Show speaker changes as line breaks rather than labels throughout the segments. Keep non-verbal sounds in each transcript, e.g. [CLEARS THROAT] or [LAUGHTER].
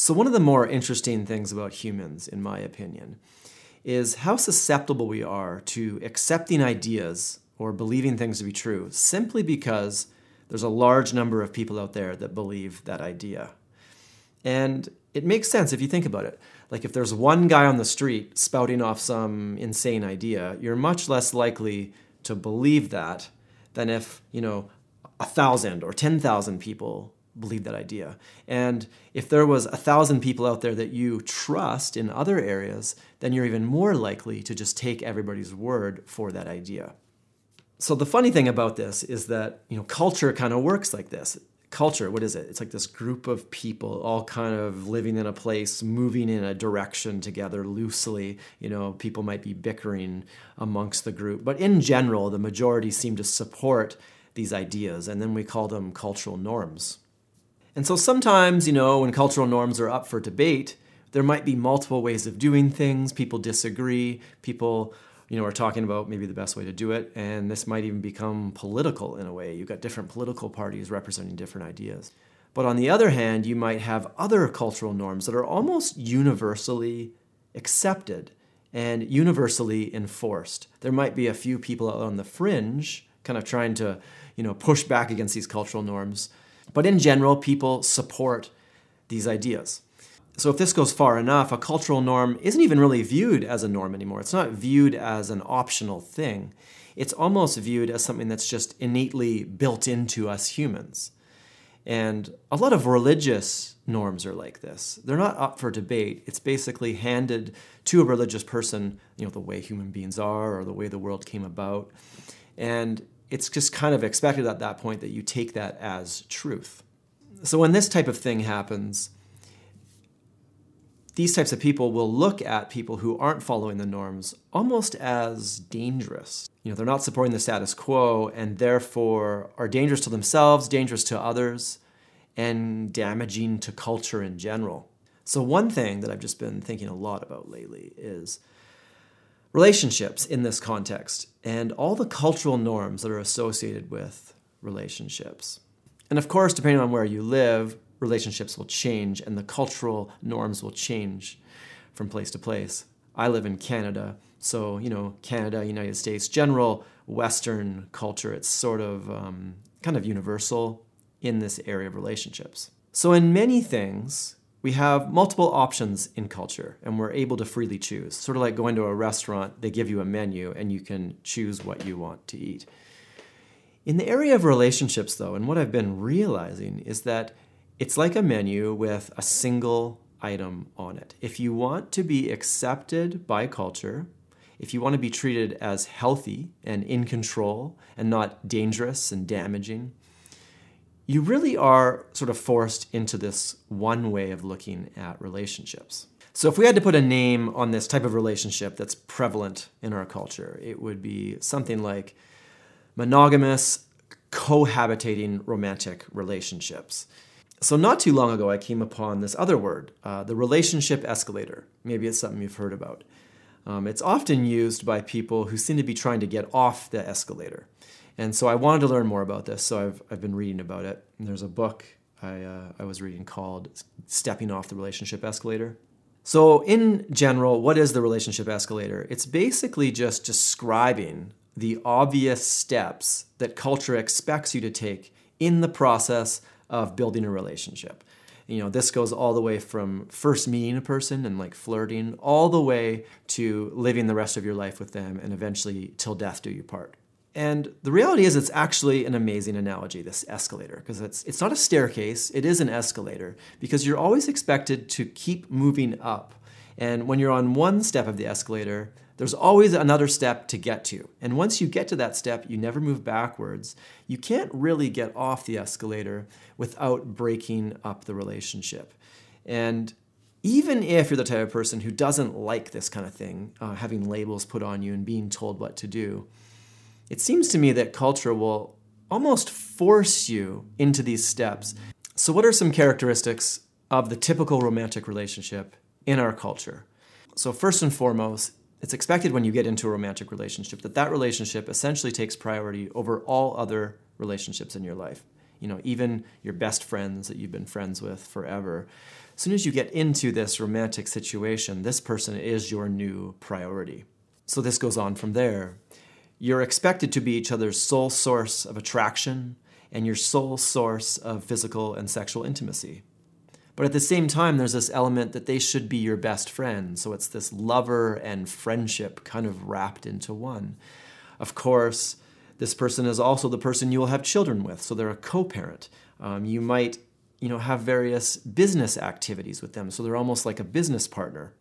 So, one of the more interesting things about humans, in my opinion, is how susceptible we are to accepting ideas or believing things to be true simply because there's a large number of people out there that believe that idea. And it makes sense if you think about it. Like if there's one guy on the street spouting off some insane idea, you're much less likely to believe that than if, you know, a thousand or 10,000 people believe that idea. And if there was a thousand people out there that you trust in other areas, then you're even more likely to just take everybody's word for that idea. So the funny thing about this is that, you know, culture kind of works like this. Culture, what is it? It's like this group of people all kind of living in a place, moving in a direction together loosely. You know, people might be bickering amongst the group, but in general, the majority seem to support these ideas, and then we call them cultural norms. And so sometimes, you know, when cultural norms are up for debate, there might be multiple ways of doing things. People disagree. People, you know, are talking about maybe the best way to do it. And this might even become political in a way. You've got different political parties representing different ideas. But on the other hand, you might have other cultural norms that are almost universally accepted and universally enforced. There might be a few people out on the fringe kind of trying to, you know, push back against these cultural norms but in general, people support these ideas. So if this goes far enough, a cultural norm isn't even really viewed as a norm anymore. It's not viewed as an optional thing. It's almost viewed as something that's just innately built into us humans. And a lot of religious norms are like this. They're not up for debate. It's basically handed to a religious person, you know, the way human beings are or the way the world came about. And it's just kind of expected at that point that you take that as truth. So when this type of thing happens, these types of people will look at people who aren't following the norms almost as dangerous. You know, they're not supporting the status quo and therefore are dangerous to themselves, dangerous to others, and damaging to culture in general. So, one thing that I've just been thinking a lot about lately is relationships in this context and all the cultural norms that are associated with relationships. And of course, depending on where you live, relationships will change and the cultural norms will change from place to place. I live in Canada, so, you know, Canada, United States, general Western culture, it's sort of um, kind of universal in this area of relationships. So, in many things, we have multiple options in culture and we're able to freely choose. Sort of like going to a restaurant, they give you a menu and you can choose what you want to eat. In the area of relationships, though, and what I've been realizing is that it's like a menu with a single item on it. If you want to be accepted by culture, if you want to be treated as healthy and in control and not dangerous and damaging, you really are sort of forced into this one way of looking at relationships. So, if we had to put a name on this type of relationship that's prevalent in our culture, it would be something like monogamous, cohabitating romantic relationships. So, not too long ago, I came upon this other word, uh, the relationship escalator. Maybe it's something you've heard about. Um, it's often used by people who seem to be trying to get off the escalator. And so I wanted to learn more about this, so I've, I've been reading about it. And there's a book I, uh, I was reading called Stepping Off the Relationship Escalator. So, in general, what is the relationship escalator? It's basically just describing the obvious steps that culture expects you to take in the process of building a relationship. You know, this goes all the way from first meeting a person and like flirting, all the way to living the rest of your life with them and eventually till death do you part. And the reality is, it's actually an amazing analogy, this escalator, because it's, it's not a staircase, it is an escalator, because you're always expected to keep moving up. And when you're on one step of the escalator, there's always another step to get to. And once you get to that step, you never move backwards. You can't really get off the escalator without breaking up the relationship. And even if you're the type of person who doesn't like this kind of thing, uh, having labels put on you and being told what to do, it seems to me that culture will almost force you into these steps. So, what are some characteristics of the typical romantic relationship in our culture? So, first and foremost, it's expected when you get into a romantic relationship that that relationship essentially takes priority over all other relationships in your life. you know, even your best friends that you've been friends with forever. As soon as you get into this romantic situation, this person is your new priority. So this goes on from there. You're expected to be each other's sole source of attraction and your sole source of physical and sexual intimacy. But at the same time, there's this element that they should be your best friend. So it's this lover and friendship kind of wrapped into one. Of course, this person is also the person you will have children with, so they're a co parent. Um, you might you know, have various business activities with them, so they're almost like a business partner.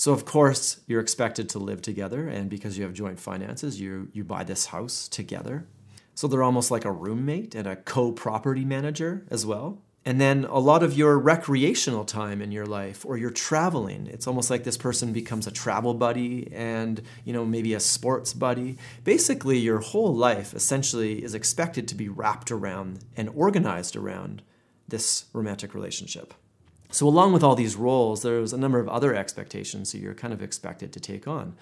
So of course, you're expected to live together, and because you have joint finances, you, you buy this house together. So they're almost like a roommate and a co-property manager as well. And then a lot of your recreational time in your life or you're traveling, it's almost like this person becomes a travel buddy and, you know, maybe a sports buddy. Basically, your whole life essentially is expected to be wrapped around and organized around this romantic relationship. So, along with all these roles, there's a number of other expectations that you're kind of expected to take on.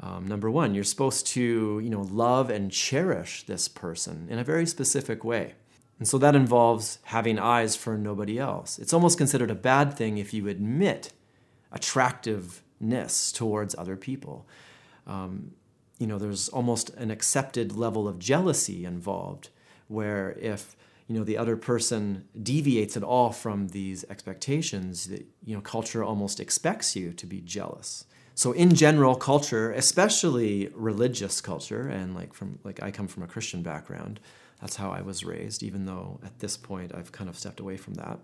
Um, number one, you're supposed to, you know, love and cherish this person in a very specific way. And so that involves having eyes for nobody else. It's almost considered a bad thing if you admit attractiveness towards other people. Um, you know, there's almost an accepted level of jealousy involved, where if you know the other person deviates at all from these expectations, that you know culture almost expects you to be jealous. So in general, culture, especially religious culture, and like from like I come from a Christian background, that's how I was raised, even though at this point I've kind of stepped away from that.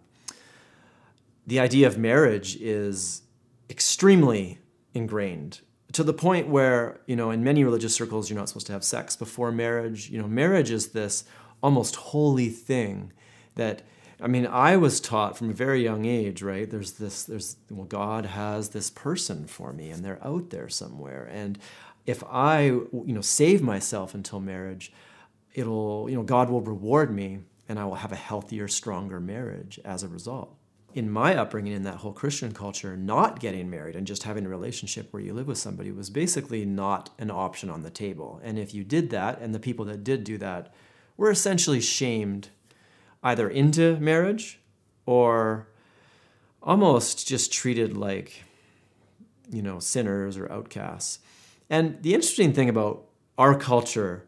The idea of marriage is extremely ingrained to the point where, you know, in many religious circles, you're not supposed to have sex before marriage. You know, marriage is this almost holy thing that I mean, I was taught from a very young age, right? There's this, there's, well, God has this person for me and they're out there somewhere. And if I, you know, save myself until marriage, it'll, you know, God will reward me and I will have a healthier, stronger marriage as a result. In my upbringing in that whole Christian culture, not getting married and just having a relationship where you live with somebody was basically not an option on the table. And if you did that, and the people that did do that were essentially shamed either into marriage or almost just treated like, you know, sinners or outcasts. And the interesting thing about our culture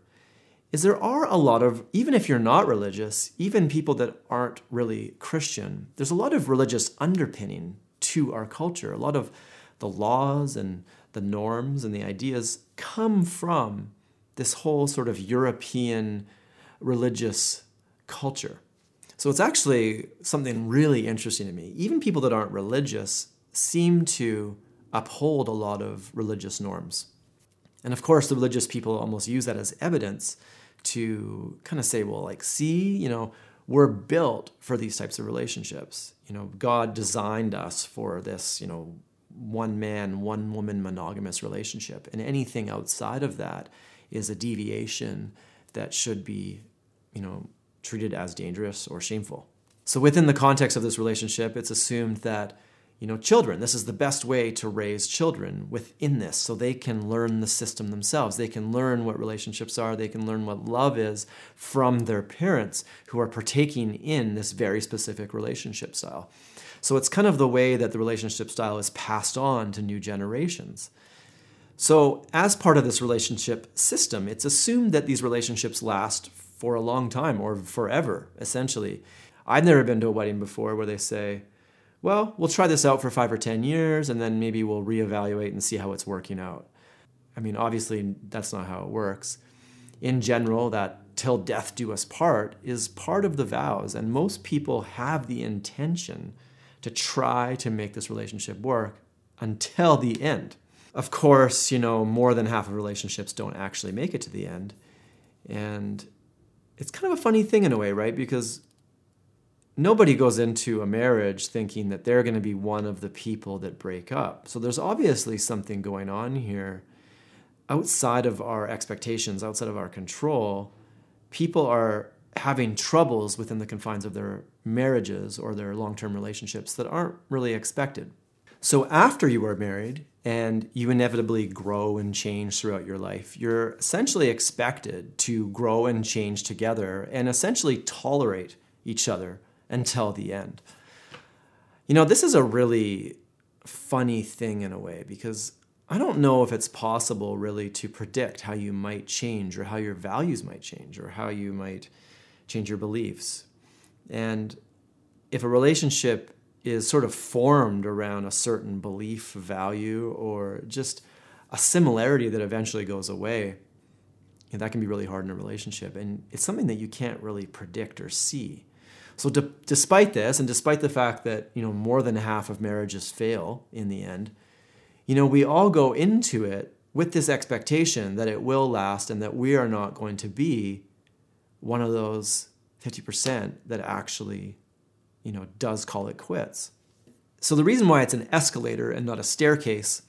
is there are a lot of, even if you're not religious, even people that aren't really Christian, there's a lot of religious underpinning to our culture. A lot of the laws and the norms and the ideas come from this whole sort of European religious culture. So it's actually something really interesting to me. Even people that aren't religious seem to uphold a lot of religious norms. And of course, the religious people almost use that as evidence to kind of say, well, like, see, you know, we're built for these types of relationships. You know, God designed us for this, you know, one man, one woman monogamous relationship. And anything outside of that is a deviation that should be, you know, treated as dangerous or shameful. So within the context of this relationship, it's assumed that you know children this is the best way to raise children within this so they can learn the system themselves. They can learn what relationships are. They can learn what love is from their parents who are partaking in this very specific relationship style. So it's kind of the way that the relationship style is passed on to new generations so as part of this relationship system it's assumed that these relationships last for a long time or forever essentially i've never been to a wedding before where they say well, we'll try this out for five or 10 years and then maybe we'll reevaluate and see how it's working out. I mean, obviously, that's not how it works. In general, that till death do us part is part of the vows, and most people have the intention to try to make this relationship work until the end. Of course, you know, more than half of relationships don't actually make it to the end. And it's kind of a funny thing in a way, right? Because nobody goes into a marriage thinking that they're going to be one of the people that break up. So there's obviously something going on here outside of our expectations, outside of our control. People are having troubles within the confines of their marriages or their long term relationships that aren't really expected. So after you are married and you inevitably grow and change throughout your life, you're essentially expected to grow and change together and essentially tolerate each other until the end. You know, this is a really funny thing in a way because I don't know if it's possible really to predict how you might change or how your values might change or how you might change your beliefs. And if a relationship is sort of formed around a certain belief, value, or just a similarity that eventually goes away, know, that can be really hard in a relationship. And it's something that you can't really predict or see. So, de- despite this, and despite the fact that you know more than half of marriages fail in the end, you know we all go into it with this expectation that it will last and that we are not going to be one of those 50% that actually you know, does call it quits. So the reason why it's an escalator and not a staircase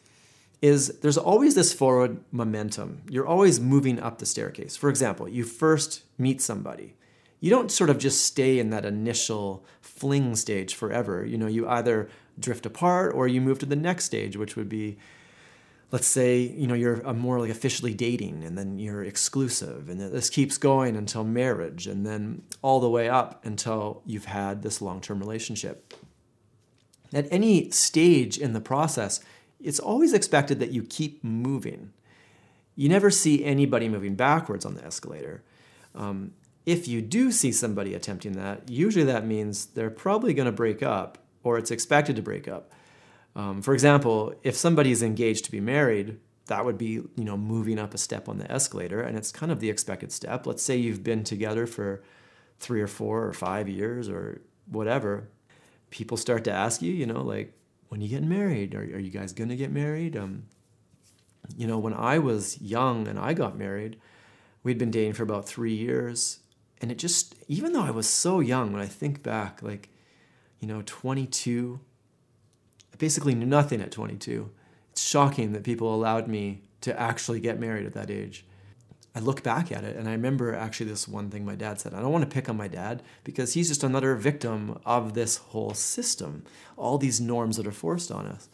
is there's always this forward momentum. You're always moving up the staircase. For example, you first meet somebody. You don't sort of just stay in that initial fling stage forever. You know, you either drift apart or you move to the next stage, which would be let's say you know you're more like officially dating and then you're exclusive and this keeps going until marriage and then all the way up until you've had this long-term relationship. At any stage in the process it's always expected that you keep moving. You never see anybody moving backwards on the escalator. Um, if you do see somebody attempting that usually that means they're probably going to break up or it's expected to break up um, for example, if somebody is engaged to be married, that would be you know moving up a step on the escalator, and it's kind of the expected step. Let's say you've been together for three or four or five years or whatever. People start to ask you, you know, like, when are you getting married? Are, are you guys gonna get married? Um, you know, when I was young and I got married, we'd been dating for about three years, and it just even though I was so young, when I think back, like, you know, 22 basically knew nothing at 22. It's shocking that people allowed me to actually get married at that age. I look back at it and I remember actually this one thing my dad said. I don't want to pick on my dad because he's just another victim of this whole system, all these norms that are forced on us.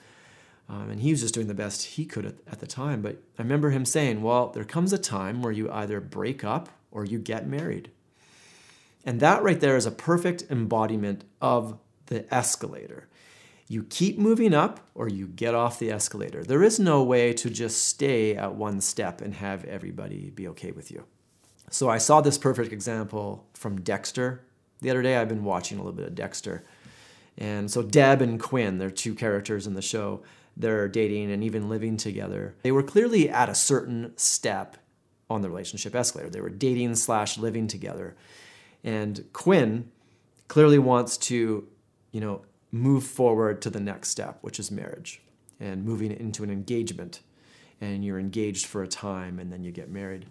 Um, and he was just doing the best he could at, at the time. But I remember him saying, Well, there comes a time where you either break up or you get married. And that right there is a perfect embodiment of the escalator. You keep moving up or you get off the escalator. There is no way to just stay at one step and have everybody be okay with you. So I saw this perfect example from Dexter. The other day I've been watching a little bit of Dexter. And so Deb and Quinn, they're two characters in the show. They're dating and even living together. They were clearly at a certain step on the relationship escalator. They were dating slash living together. And Quinn clearly wants to, you know, move forward to the next step, which is marriage and moving into an engagement. And you're engaged for a time and then you get married.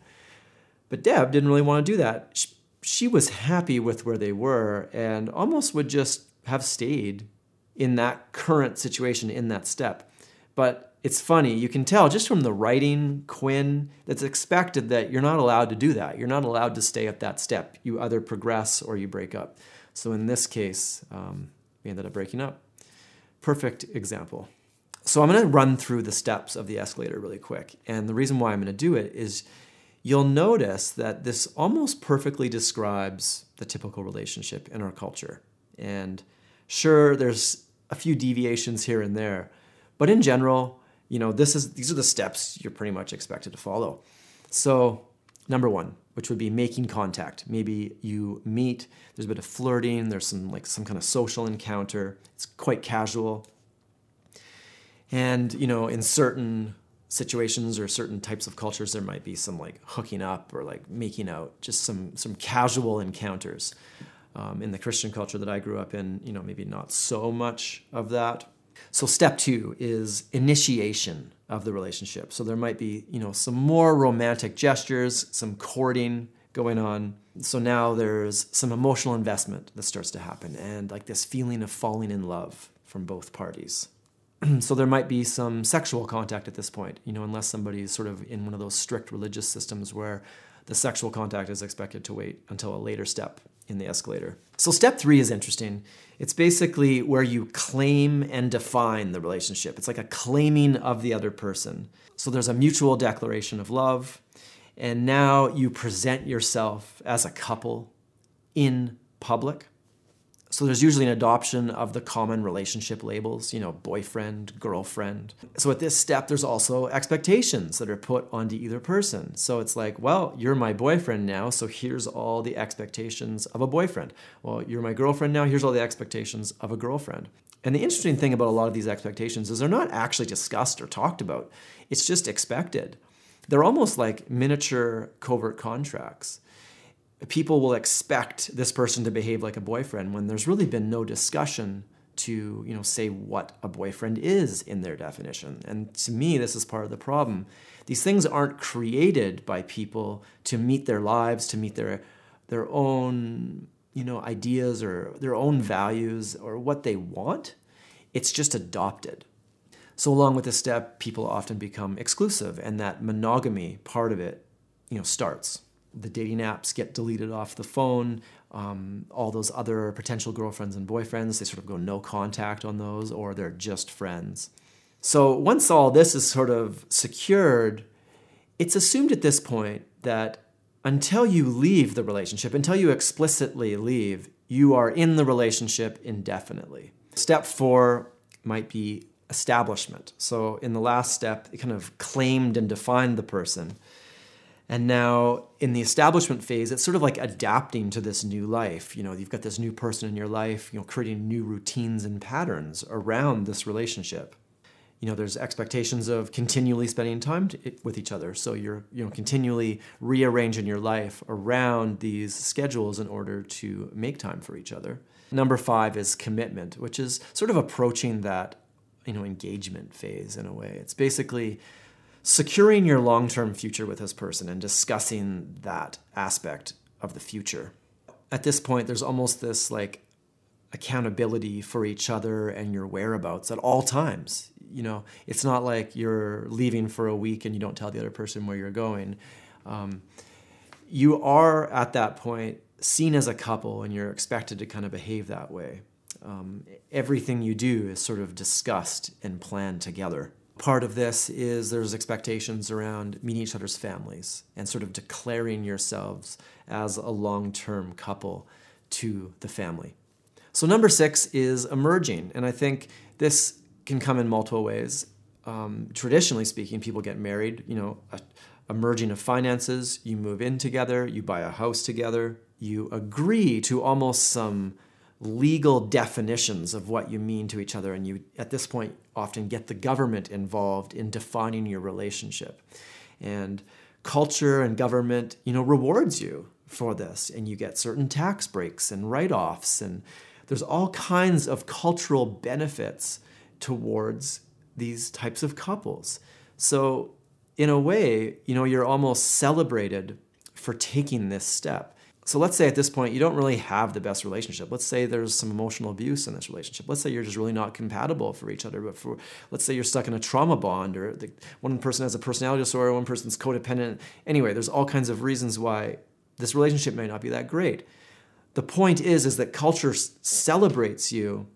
But Deb didn't really want to do that. She, was happy with where they were and almost would just have stayed in that current situation, in that step. But it's funny, you can tell just from the writing, Quinn, that's expected that you're not allowed to do that. You're not allowed to stay at that step. You either progress or you break up. So in this case, um, we ended up breaking up. Perfect example. So I'm going to run through the steps of the escalator really quick. And the reason why I'm going to do it is you'll notice that this almost perfectly describes the typical relationship in our culture. And sure, there's a few deviations here and there, but in general, you know, this is these are the steps you're pretty much expected to follow. So, number 1, which would be making contact. Maybe you meet, there's a bit of flirting, there's some like some kind of social encounter. It's quite casual. And, you know, in certain situations or certain types of cultures there might be some like hooking up or like making out, just some some casual encounters. Um, in the Christian culture that I grew up in, you know, maybe not so much of that. So step two is initiation of the relationship. So there might be, you know, some more romantic gestures, some courting going on. So now there's some emotional investment that starts to happen and like this feeling of falling in love from both parties. [CLEARS THROAT] so there might be some sexual contact at this point, you know, unless somebody is sort of in one of those strict religious systems where the sexual contact is expected to wait until a later step in the escalator. So, step three is interesting. It's basically where you claim and define the relationship. It's like a claiming of the other person. So, there's a mutual declaration of love, and now you present yourself as a couple in public. So there's usually an adoption of the common relationship labels, you know, boyfriend, girlfriend. So at this step, there's also expectations that are put onto either person. So it's like, well, you're my boyfriend now, so here's all the expectations of a boyfriend. Well, you're my girlfriend now, here's all the expectations of a girlfriend. And the interesting thing about a lot of these expectations is they're not actually discussed or talked about, it's just expected. They're almost like miniature covert contracts people will expect this person to behave like a boyfriend when there's really been no discussion to you know say what a boyfriend is in their definition. And to me this is part of the problem. These things aren't created by people to meet their lives to meet their their own you know ideas or their own values or what they want. It's just adopted. So along with this step people often become exclusive and that monogamy part of it you know starts the dating apps get deleted off the phone. Um, all those other potential girlfriends and boyfriends, they sort of go no contact on those, or they're just friends. So once all this is sort of secured, it's assumed at this point that until you leave the relationship, until you explicitly leave, you are in the relationship indefinitely. Step four might be establishment. So in the last step, it kind of claimed and defined the person. And now in the establishment phase, it's sort of like adapting to this new life. You know, you've got this new person in your life, you know, creating new routines and patterns around this relationship. You know, there's expectations of continually spending time to, with each other. So you're, you know, continually rearranging your life around these schedules in order to make time for each other. Number five is commitment, which is sort of approaching that, you know, engagement phase in a way. It's basically securing your long term future with this person and discussing that aspect of the future. At this point, there's almost this like accountability for each other and your whereabouts at all times. You know, it's not like you're leaving for a week and you don't tell the other person where you're going. Um, you are at that point seen as a couple and you're expected to kind of behave that way. Um, everything you do is sort of discussed and planned together. Part of this is there's expectations around meeting each other's families and sort of declaring yourselves as a long term couple to the family. So, number six is emerging. And I think this can come in multiple ways. Um, traditionally speaking, people get married, you know, a, a merging of finances, you move in together, you buy a house together, you agree to almost some legal definitions of what you mean to each other and you at this point often get the government involved in defining your relationship. And culture and government you know rewards you for this and you get certain tax breaks and write-offs and there's all kinds of cultural benefits towards these types of couples. So in a way you know you're almost celebrated for taking this step so let's say at this point you don't really have the best relationship. Let's say there's some emotional abuse in this relationship. Let's say you're just really not compatible for each other. But for let's say you're stuck in a trauma bond, or the, one person has a personality disorder, one person's codependent. Anyway, there's all kinds of reasons why this relationship may not be that great. The point is, is that culture celebrates you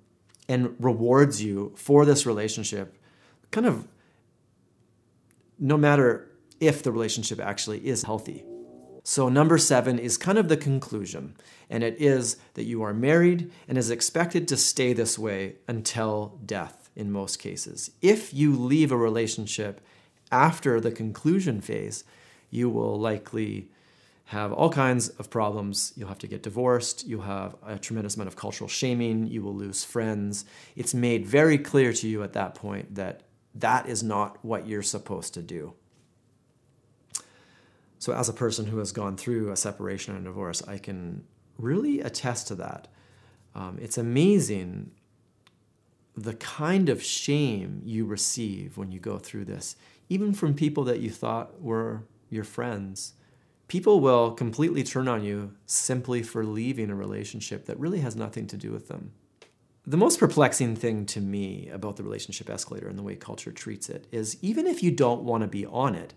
and rewards you for this relationship, kind of no matter if the relationship actually is healthy. So, number seven is kind of the conclusion, and it is that you are married and is expected to stay this way until death in most cases. If you leave a relationship after the conclusion phase, you will likely have all kinds of problems. You'll have to get divorced. You'll have a tremendous amount of cultural shaming. You will lose friends. It's made very clear to you at that point that that is not what you're supposed to do. So, as a person who has gone through a separation and a divorce, I can really attest to that. Um, it's amazing the kind of shame you receive when you go through this, even from people that you thought were your friends. People will completely turn on you simply for leaving a relationship that really has nothing to do with them. The most perplexing thing to me about the relationship escalator and the way culture treats it is even if you don't want to be on it,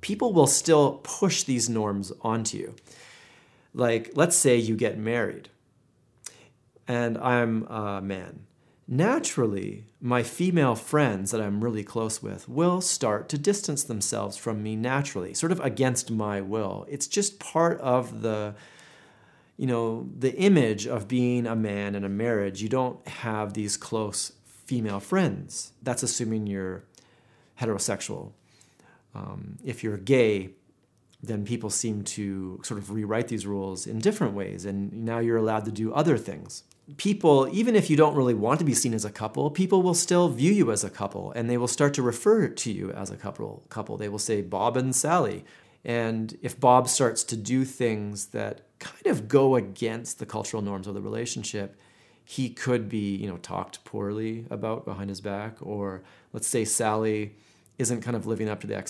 people will still push these norms onto you. Like, let's say you get married and I'm a man. Naturally, my female friends that I'm really close with will start to distance themselves from me naturally, sort of against my will. It's just part of the you know, the image of being a man in a marriage. You don't have these close female friends. That's assuming you're heterosexual. Um, if you're gay, then people seem to sort of rewrite these rules in different ways, and now you're allowed to do other things. People, even if you don't really want to be seen as a couple, people will still view you as a couple, and they will start to refer to you as a couple. Couple, they will say Bob and Sally, and if Bob starts to do things that kind of go against the cultural norms of the relationship, he could be, you know, talked poorly about behind his back, or let's say Sally isn't kind of living up to the